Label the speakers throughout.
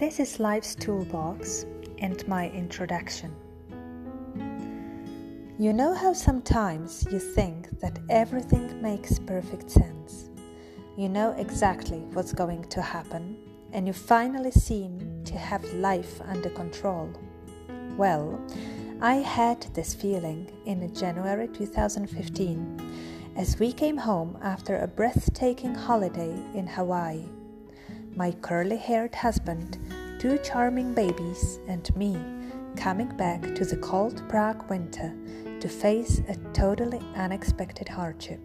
Speaker 1: This is Life's Toolbox and my introduction. You know how sometimes you think that everything makes perfect sense. You know exactly what's going to happen, and you finally seem to have life under control. Well, I had this feeling in January 2015 as we came home after a breathtaking holiday in Hawaii my curly haired husband, two charming babies, and me coming back to the cold Prague winter to face a totally unexpected hardship.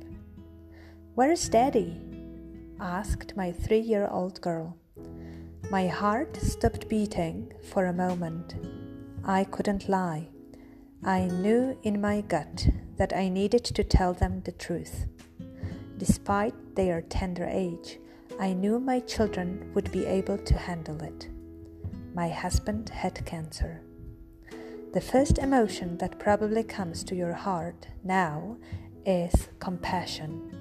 Speaker 1: Where's Daddy? asked my three year old girl. My heart stopped beating for a moment. I couldn't lie. I knew in my gut that I needed to tell them the truth. Despite their tender age, I knew my children would be able to handle it. My husband had cancer. The first emotion that probably comes to your heart now is compassion.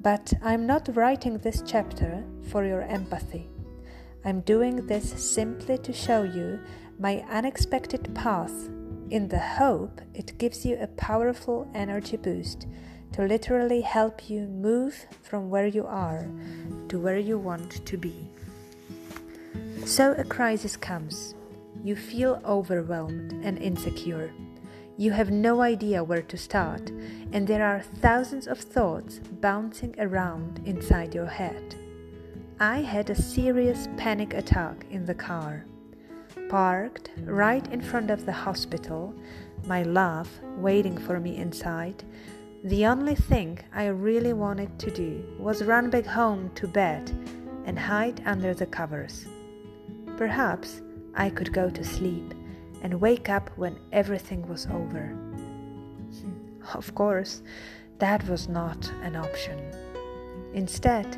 Speaker 1: But I'm not writing this chapter for your empathy. I'm doing this simply to show you my unexpected path in the hope it gives you a powerful energy boost to literally help you move from where you are to where you want to be. So a crisis comes. You feel overwhelmed and insecure. You have no idea where to start, and there are thousands of thoughts bouncing around inside your head. I had a serious panic attack in the car. Parked right in front of the hospital, my love waiting for me inside, the only thing I really wanted to do was run back home to bed and hide under the covers. Perhaps I could go to sleep and wake up when everything was over. Hmm, of course, that was not an option. Instead,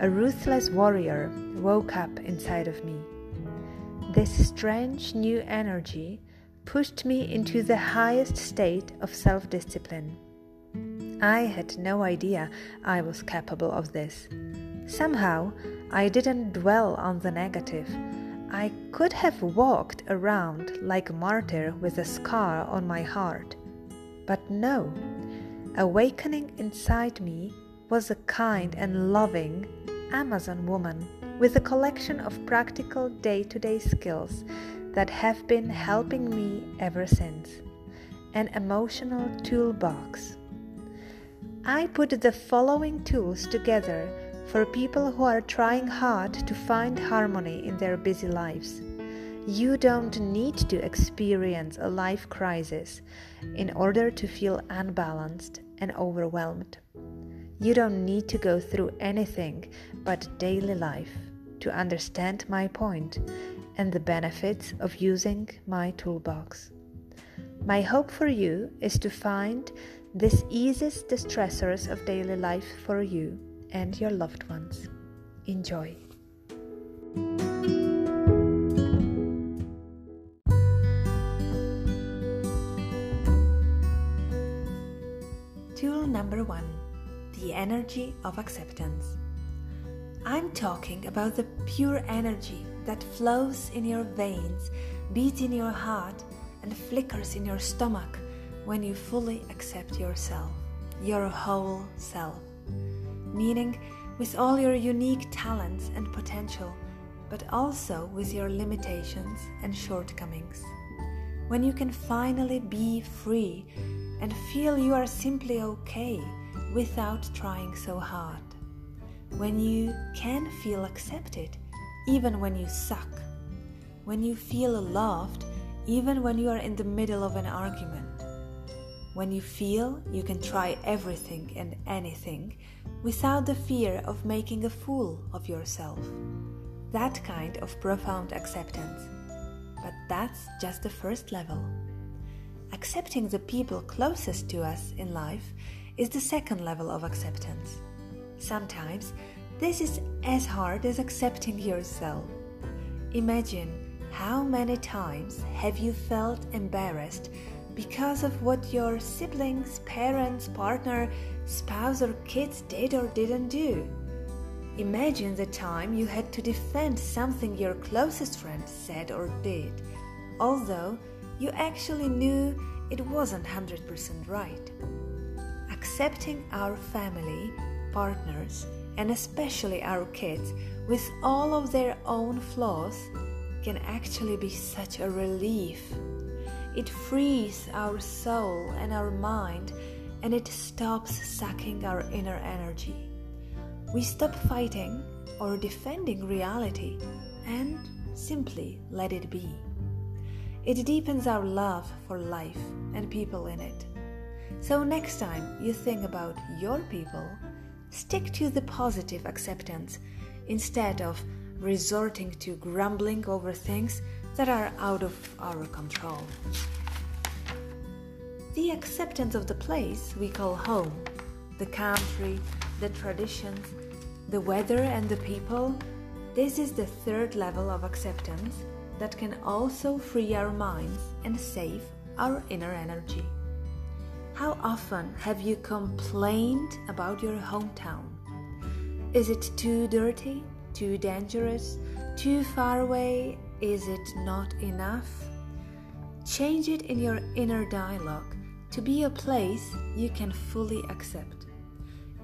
Speaker 1: a ruthless warrior woke up inside of me. This strange new energy pushed me into the highest state of self discipline. I had no idea I was capable of this. Somehow, I didn't dwell on the negative. I could have walked around like a martyr with a scar on my heart. But no, awakening inside me was a kind and loving Amazon woman with a collection of practical day to day skills that have been helping me ever since. An emotional toolbox. I put the following tools together for people who are trying hard to find harmony in their busy lives. You don't need to experience a life crisis in order to feel unbalanced and overwhelmed. You don't need to go through anything but daily life to understand my point and the benefits of using my toolbox. My hope for you is to find this eases the stressors of daily life for you and your loved ones. Enjoy. Tool number one the energy of acceptance. I'm talking about the pure energy that flows in your veins, beats in your heart, and flickers in your stomach when you fully accept yourself, your whole self, meaning with all your unique talents and potential, but also with your limitations and shortcomings. When you can finally be free and feel you are simply okay without trying so hard. When you can feel accepted even when you suck. When you feel loved even when you are in the middle of an argument when you feel you can try everything and anything without the fear of making a fool of yourself. That kind of profound acceptance. But that's just the first level. Accepting the people closest to us in life is the second level of acceptance. Sometimes this is as hard as accepting yourself. Imagine how many times have you felt embarrassed because of what your siblings, parents, partner, spouse, or kids did or didn't do. Imagine the time you had to defend something your closest friend said or did, although you actually knew it wasn't 100% right. Accepting our family, partners, and especially our kids with all of their own flaws can actually be such a relief. It frees our soul and our mind and it stops sucking our inner energy. We stop fighting or defending reality and simply let it be. It deepens our love for life and people in it. So, next time you think about your people, stick to the positive acceptance instead of resorting to grumbling over things that are out of our control. The acceptance of the place we call home, the country, the traditions, the weather, and the people, this is the third level of acceptance that can also free our minds and save our inner energy. How often have you complained about your hometown? Is it too dirty? Too dangerous? Too far away? Is it not enough? Change it in your inner dialogue to be a place you can fully accept.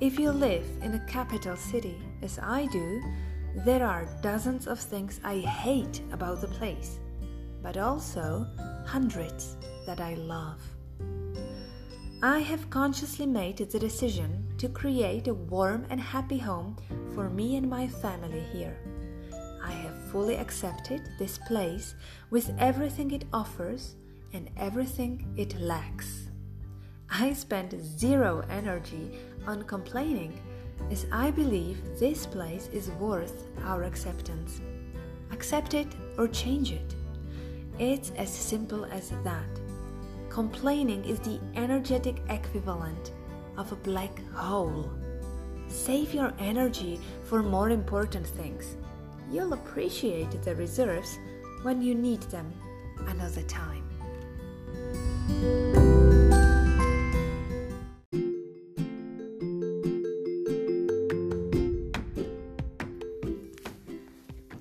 Speaker 1: If you live in a capital city, as I do, there are dozens of things I hate about the place, but also hundreds that I love. I have consciously made the decision to create a warm and happy home for me and my family here. Fully accepted this place with everything it offers and everything it lacks. I spend zero energy on complaining as I believe this place is worth our acceptance. Accept it or change it. It's as simple as that. Complaining is the energetic equivalent of a black hole. Save your energy for more important things. You'll appreciate the reserves when you need them another time.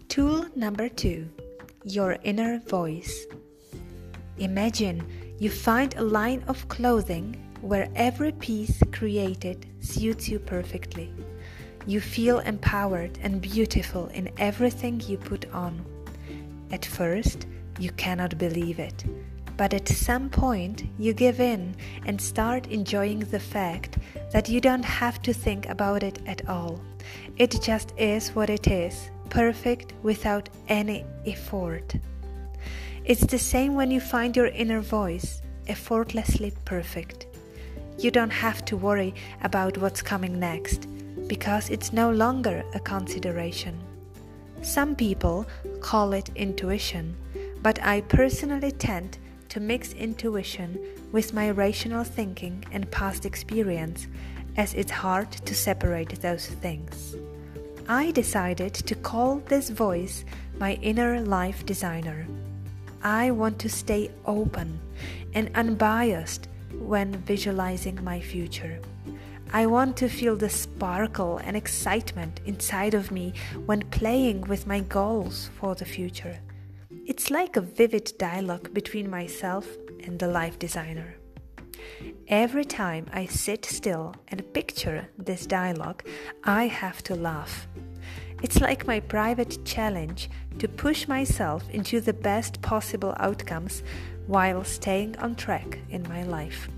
Speaker 1: Tool number two Your inner voice. Imagine you find a line of clothing where every piece created suits you perfectly. You feel empowered and beautiful in everything you put on. At first, you cannot believe it, but at some point, you give in and start enjoying the fact that you don't have to think about it at all. It just is what it is, perfect without any effort. It's the same when you find your inner voice, effortlessly perfect. You don't have to worry about what's coming next because it's no longer a consideration. Some people call it intuition, but I personally tend to mix intuition with my rational thinking and past experience, as it's hard to separate those things. I decided to call this voice my inner life designer. I want to stay open and unbiased when visualizing my future. I want to feel the sparkle and excitement inside of me when playing with my goals for the future. It's like a vivid dialogue between myself and the life designer. Every time I sit still and picture this dialogue, I have to laugh. It's like my private challenge to push myself into the best possible outcomes while staying on track in my life.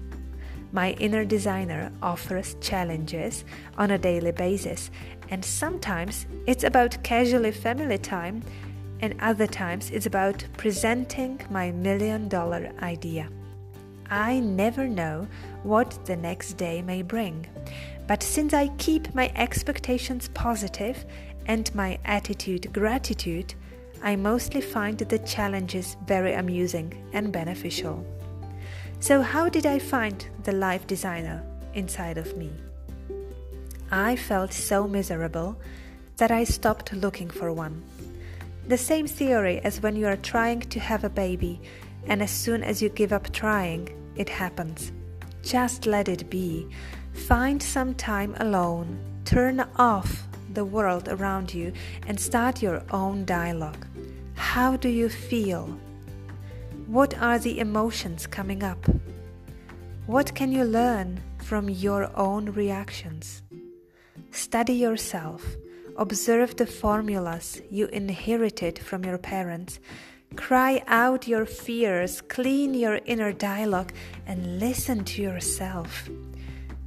Speaker 1: My inner designer offers challenges on a daily basis, and sometimes it's about casually family time, and other times it's about presenting my million dollar idea. I never know what the next day may bring, but since I keep my expectations positive and my attitude gratitude, I mostly find the challenges very amusing and beneficial. So, how did I find the life designer inside of me? I felt so miserable that I stopped looking for one. The same theory as when you are trying to have a baby, and as soon as you give up trying, it happens. Just let it be. Find some time alone. Turn off the world around you and start your own dialogue. How do you feel? What are the emotions coming up? What can you learn from your own reactions? Study yourself. Observe the formulas you inherited from your parents. Cry out your fears, clean your inner dialogue, and listen to yourself.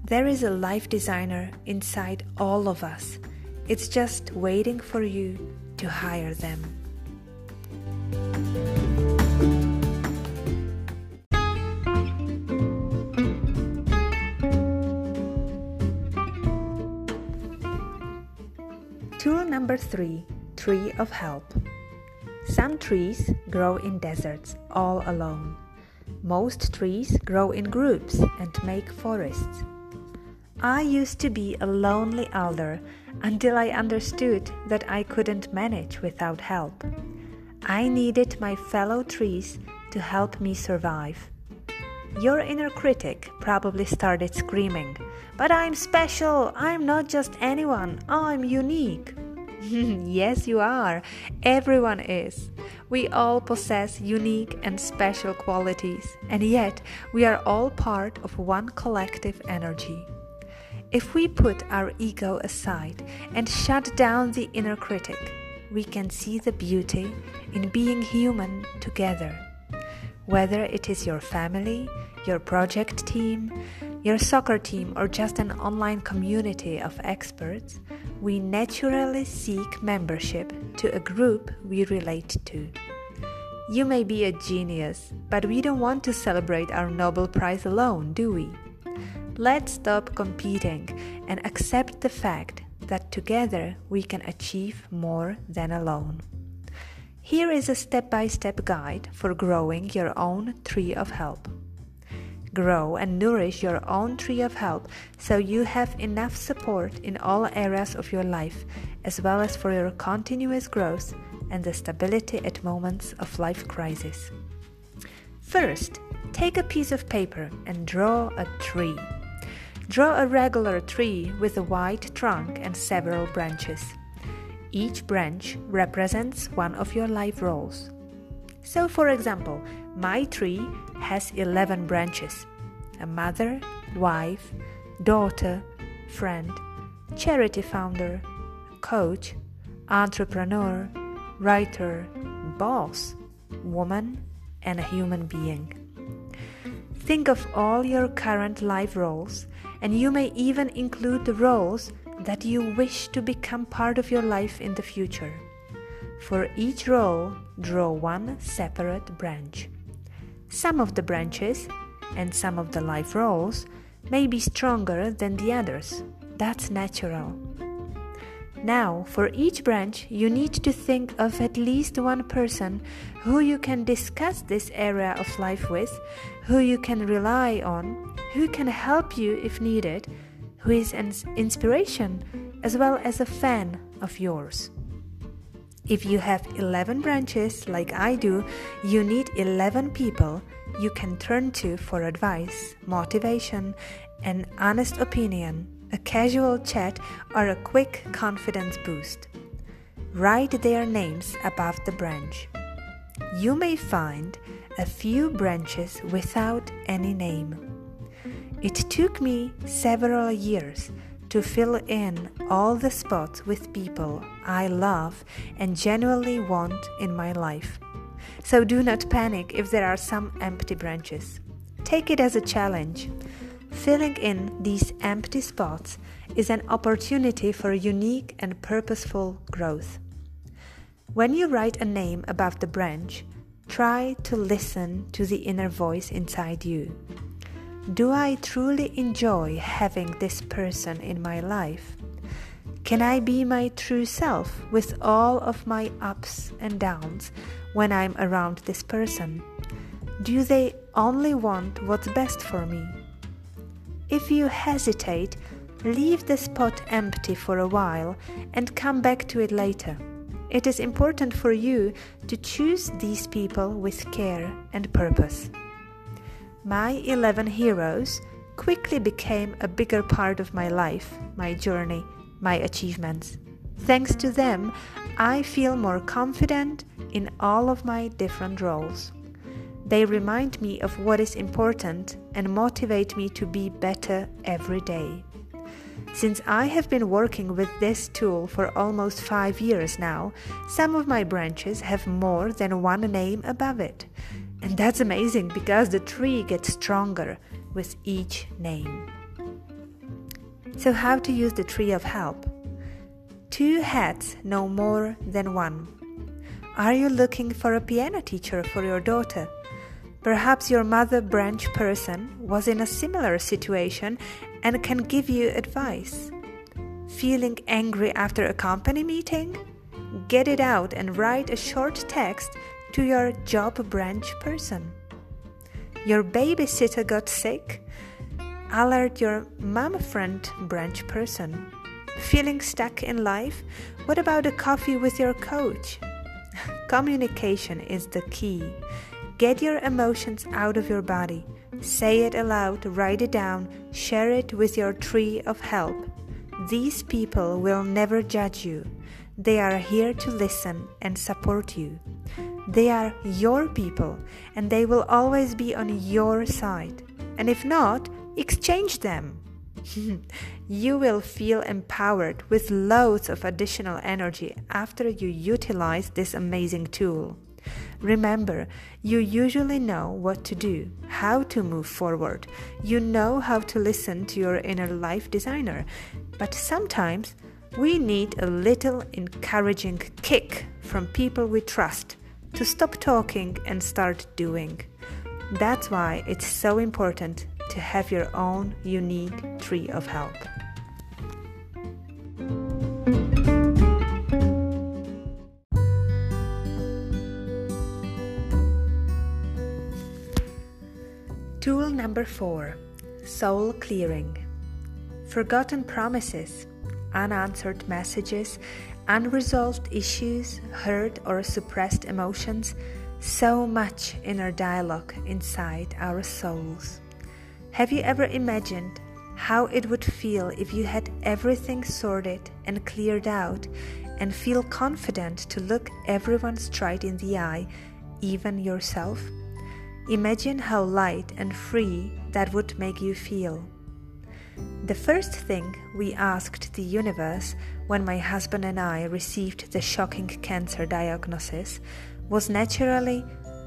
Speaker 1: There is a life designer inside all of us. It's just waiting for you to hire them. Number three Tree of Help. Some trees grow in deserts all alone. Most trees grow in groups and make forests. I used to be a lonely alder until I understood that I couldn't manage without help. I needed my fellow trees to help me survive. Your inner critic probably started screaming, But I'm special! I'm not just anyone! I'm unique! yes, you are. Everyone is. We all possess unique and special qualities, and yet we are all part of one collective energy. If we put our ego aside and shut down the inner critic, we can see the beauty in being human together. Whether it is your family, your project team, your soccer team, or just an online community of experts, we naturally seek membership to a group we relate to. You may be a genius, but we don't want to celebrate our Nobel Prize alone, do we? Let's stop competing and accept the fact that together we can achieve more than alone. Here is a step by step guide for growing your own tree of help. Grow and nourish your own tree of help so you have enough support in all areas of your life, as well as for your continuous growth and the stability at moments of life crisis. First, take a piece of paper and draw a tree. Draw a regular tree with a wide trunk and several branches. Each branch represents one of your life roles. So, for example, my tree has 11 branches a mother, wife, daughter, friend, charity founder, coach, entrepreneur, writer, boss, woman, and a human being. Think of all your current life roles, and you may even include the roles that you wish to become part of your life in the future. For each role, draw one separate branch. Some of the branches and some of the life roles may be stronger than the others. That's natural. Now, for each branch, you need to think of at least one person who you can discuss this area of life with, who you can rely on, who can help you if needed, who is an inspiration as well as a fan of yours. If you have 11 branches like I do, you need 11 people you can turn to for advice, motivation, an honest opinion a casual chat, or a quick confidence boost. Write their names above the branch. You may find a few branches without any name. It took me several years to fill in all the spots with people I love and genuinely want in my life. So do not panic if there are some empty branches. Take it as a challenge. Filling in these empty spots is an opportunity for unique and purposeful growth. When you write a name above the branch, try to listen to the inner voice inside you. Do I truly enjoy having this person in my life? Can I be my true self with all of my ups and downs when I'm around this person? Do they only want what's best for me? If you hesitate, leave the spot empty for a while and come back to it later. It is important for you to choose these people with care and purpose. My 11 heroes quickly became a bigger part of my life, my journey, my achievements. Thanks to them, I feel more confident in all of my different roles. They remind me of what is important and motivate me to be better every day. Since I have been working with this tool for almost five years now, some of my branches have more than one name above it. And that's amazing because the tree gets stronger with each name. So, how to use the tree of help? Two heads know more than one. Are you looking for a piano teacher for your daughter? Perhaps your mother branch person was in a similar situation and can give you advice. Feeling angry after a company meeting? Get it out and write a short text to your job branch person. Your babysitter got sick? Alert your mom friend branch person. Feeling stuck in life? What about a coffee with your coach? Communication is the key. Get your emotions out of your body. Say it aloud, write it down, share it with your tree of help. These people will never judge you. They are here to listen and support you. They are your people and they will always be on your side. And if not, exchange them. you will feel empowered with loads of additional energy after you utilize this amazing tool. Remember, you usually know what to do, how to move forward. You know how to listen to your inner life designer. But sometimes we need a little encouraging kick from people we trust to stop talking and start doing. That's why it's so important to have your own unique tree of help. Tool number four Soul Clearing. Forgotten promises, unanswered messages, unresolved issues, hurt or suppressed emotions, so much inner dialogue inside our souls. Have you ever imagined how it would feel if you had everything sorted and cleared out and feel confident to look everyone straight in the eye, even yourself? Imagine how light and free that would make you feel. The first thing we asked the universe when my husband and I received the shocking cancer diagnosis was naturally,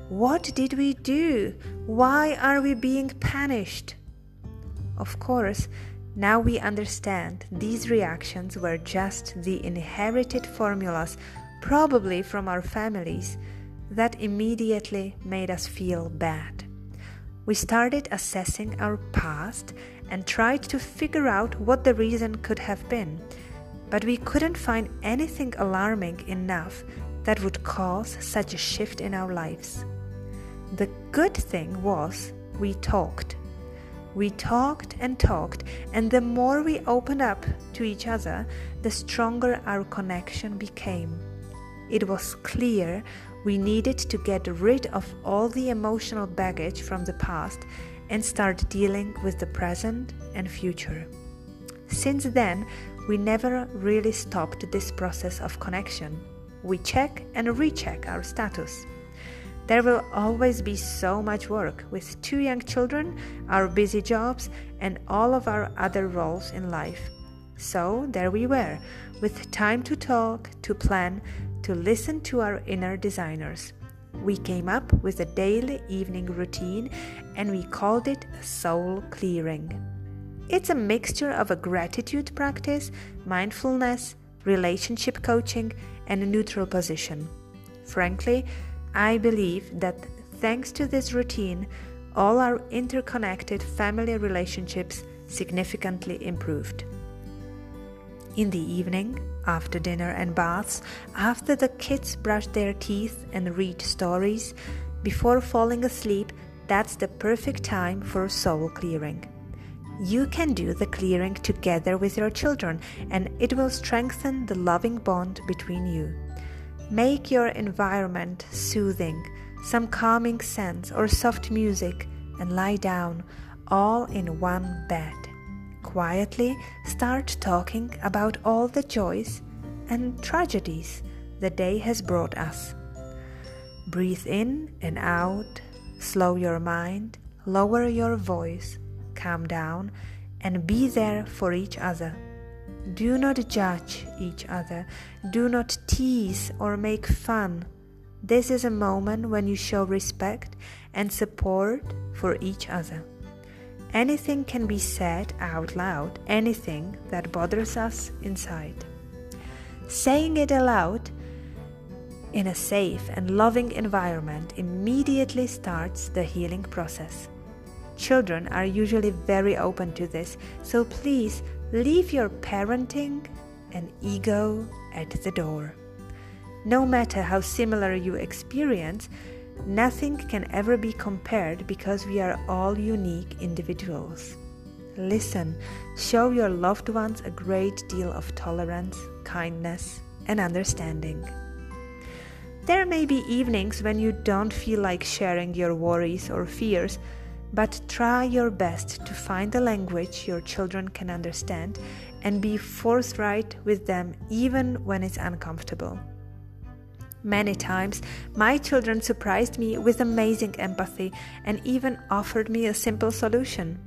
Speaker 1: What did we do? Why are we being punished? Of course, now we understand these reactions were just the inherited formulas, probably from our families, that immediately made us feel bad. We started assessing our past and tried to figure out what the reason could have been, but we couldn't find anything alarming enough that would cause such a shift in our lives. The good thing was we talked. We talked and talked, and the more we opened up to each other, the stronger our connection became. It was clear we needed to get rid of all the emotional baggage from the past and start dealing with the present and future. Since then, we never really stopped this process of connection. We check and recheck our status. There will always be so much work with two young children, our busy jobs, and all of our other roles in life. So there we were, with time to talk, to plan, to listen to our inner designers. We came up with a daily evening routine and we called it soul clearing. It's a mixture of a gratitude practice, mindfulness, relationship coaching, and a neutral position. Frankly, I believe that thanks to this routine, all our interconnected family relationships significantly improved. In the evening, after dinner and baths, after the kids brush their teeth and read stories, before falling asleep, that's the perfect time for soul clearing. You can do the clearing together with your children, and it will strengthen the loving bond between you. Make your environment soothing, some calming scents or soft music, and lie down all in one bed. Quietly start talking about all the joys, and tragedies the day has brought us. Breathe in and out, slow your mind, lower your voice, calm down, and be there for each other. Do not judge each other, do not tease or make fun. This is a moment when you show respect and support for each other. Anything can be said out loud, anything that bothers us inside. Saying it aloud in a safe and loving environment immediately starts the healing process. Children are usually very open to this, so please leave your parenting and ego at the door. No matter how similar you experience, nothing can ever be compared because we are all unique individuals. Listen, show your loved ones a great deal of tolerance, kindness, and understanding. There may be evenings when you don't feel like sharing your worries or fears, but try your best to find a language your children can understand and be forthright with them even when it's uncomfortable. Many times, my children surprised me with amazing empathy and even offered me a simple solution.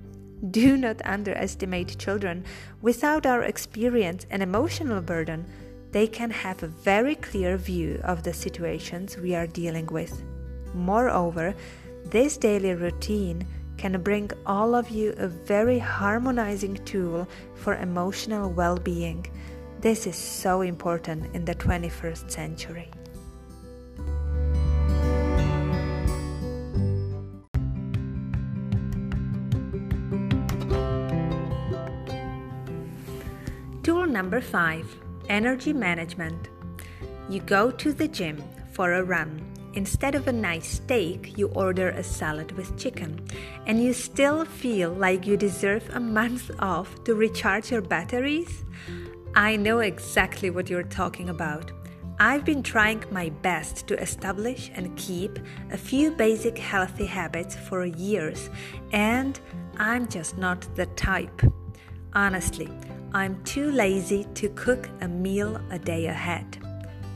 Speaker 1: Do not underestimate children. Without our experience and emotional burden, they can have a very clear view of the situations we are dealing with. Moreover, this daily routine can bring all of you a very harmonizing tool for emotional well being. This is so important in the 21st century. Tool number five Energy management. You go to the gym for a run. Instead of a nice steak, you order a salad with chicken. And you still feel like you deserve a month off to recharge your batteries? I know exactly what you're talking about. I've been trying my best to establish and keep a few basic healthy habits for years, and I'm just not the type. Honestly, I'm too lazy to cook a meal a day ahead,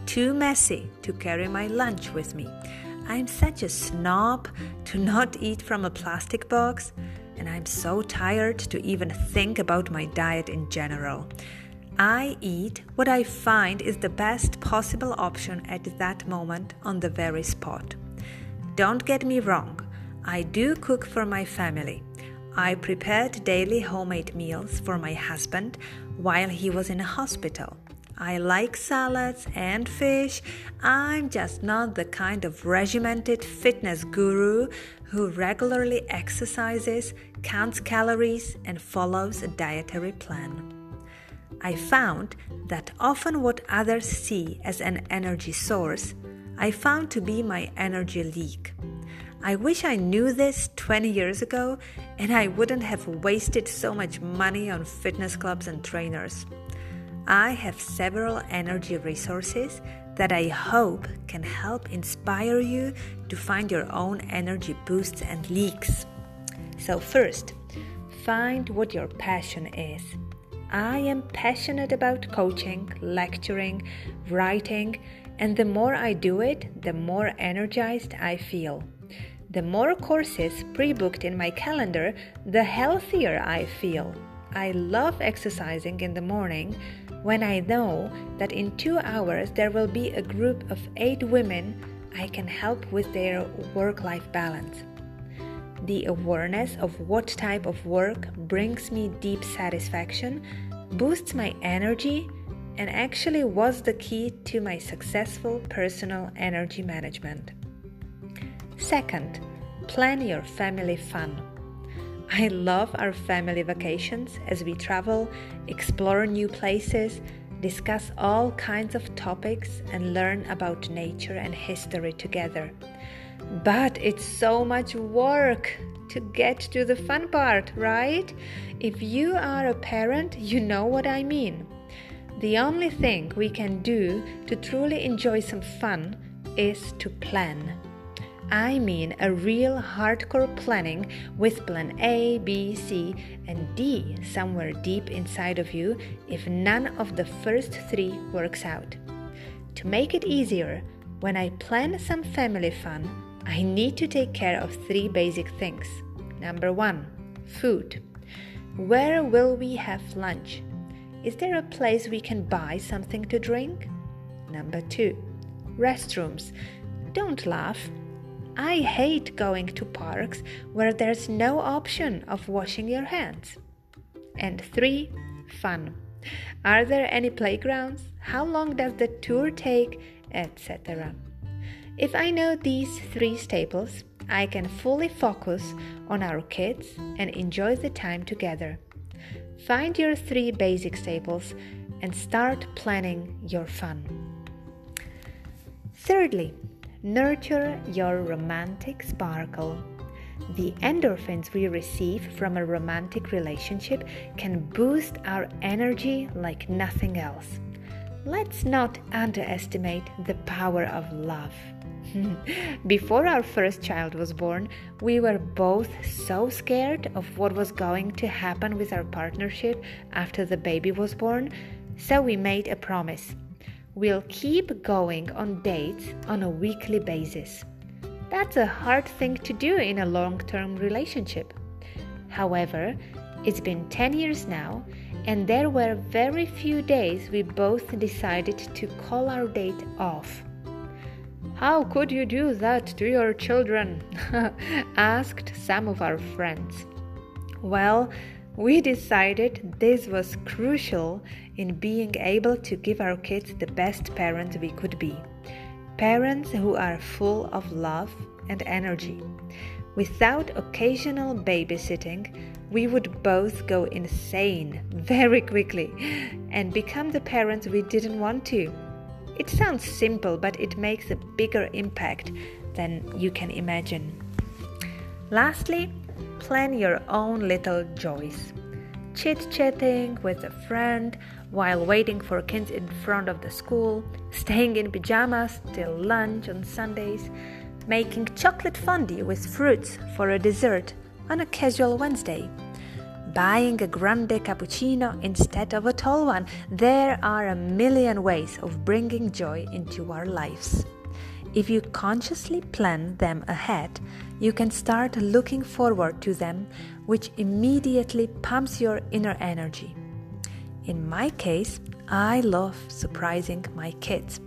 Speaker 1: too messy to carry my lunch with me. I'm such a snob to not eat from a plastic box, and I'm so tired to even think about my diet in general. I eat what I find is the best possible option at that moment on the very spot. Don't get me wrong, I do cook for my family. I prepared daily homemade meals for my husband while he was in a hospital. I like salads and fish. I'm just not the kind of regimented fitness guru who regularly exercises, counts calories, and follows a dietary plan. I found that often what others see as an energy source, I found to be my energy leak. I wish I knew this 20 years ago and I wouldn't have wasted so much money on fitness clubs and trainers. I have several energy resources that I hope can help inspire you to find your own energy boosts and leaks. So, first, find what your passion is. I am passionate about coaching, lecturing, writing, and the more I do it, the more energized I feel. The more courses pre booked in my calendar, the healthier I feel. I love exercising in the morning when I know that in two hours there will be a group of eight women I can help with their work life balance. The awareness of what type of work brings me deep satisfaction boosts my energy and actually was the key to my successful personal energy management. Second, plan your family fun. I love our family vacations as we travel, explore new places, discuss all kinds of topics, and learn about nature and history together. But it's so much work to get to the fun part, right? If you are a parent, you know what I mean. The only thing we can do to truly enjoy some fun is to plan. I mean a real hardcore planning with plan A, B, C, and D somewhere deep inside of you if none of the first three works out. To make it easier, when I plan some family fun, I need to take care of three basic things. Number one, food. Where will we have lunch? Is there a place we can buy something to drink? Number two, restrooms. Don't laugh. I hate going to parks where there's no option of washing your hands. And three, fun. Are there any playgrounds? How long does the tour take? Etc. If I know these three staples, I can fully focus on our kids and enjoy the time together. Find your three basic staples and start planning your fun. Thirdly, nurture your romantic sparkle. The endorphins we receive from a romantic relationship can boost our energy like nothing else. Let's not underestimate the power of love. Before our first child was born, we were both so scared of what was going to happen with our partnership after the baby was born, so we made a promise. We'll keep going on dates on a weekly basis. That's a hard thing to do in a long term relationship. However, it's been 10 years now, and there were very few days we both decided to call our date off. How could you do that to your children? asked some of our friends. Well, we decided this was crucial in being able to give our kids the best parents we could be. Parents who are full of love and energy. Without occasional babysitting, we would both go insane very quickly and become the parents we didn't want to. It sounds simple, but it makes a bigger impact than you can imagine. Lastly, plan your own little joys. Chit chatting with a friend while waiting for kids in front of the school, staying in pajamas till lunch on Sundays, making chocolate fondue with fruits for a dessert on a casual Wednesday buying a grande cappuccino instead of a tall one. There are a million ways of bringing joy into our lives. If you consciously plan them ahead, you can start looking forward to them, which immediately pumps your inner energy. In my case, I love surprising my kids.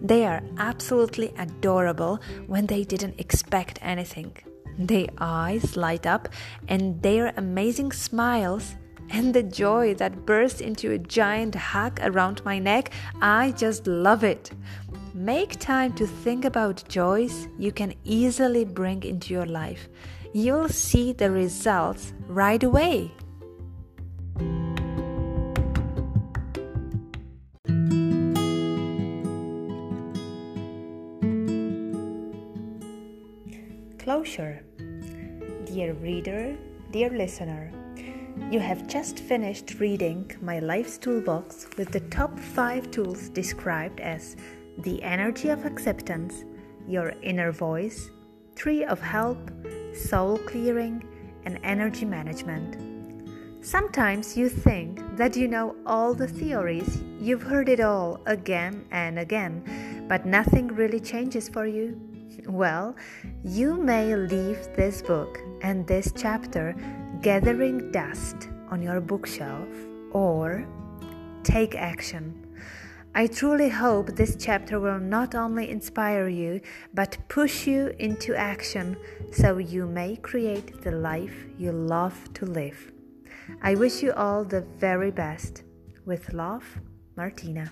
Speaker 1: They are absolutely adorable when they didn't expect anything. Their eyes light up, and their amazing smiles and the joy that bursts into a giant hug around my neck, I just love it. Make time to think about joys you can easily bring into your life. You'll see the results right away. Closure. Dear reader, dear listener, you have just finished reading my Life's Toolbox with the top 5 tools described as the energy of acceptance, your inner voice, tree of help, soul clearing, and energy management. Sometimes you think that you know all the theories, you've heard it all again and again, but nothing really changes for you. Well, you may leave this book and this chapter gathering dust on your bookshelf or take action. I truly hope this chapter will not only inspire you but push you into action so you may create the life you love to live. I wish you all the very best. With love, Martina.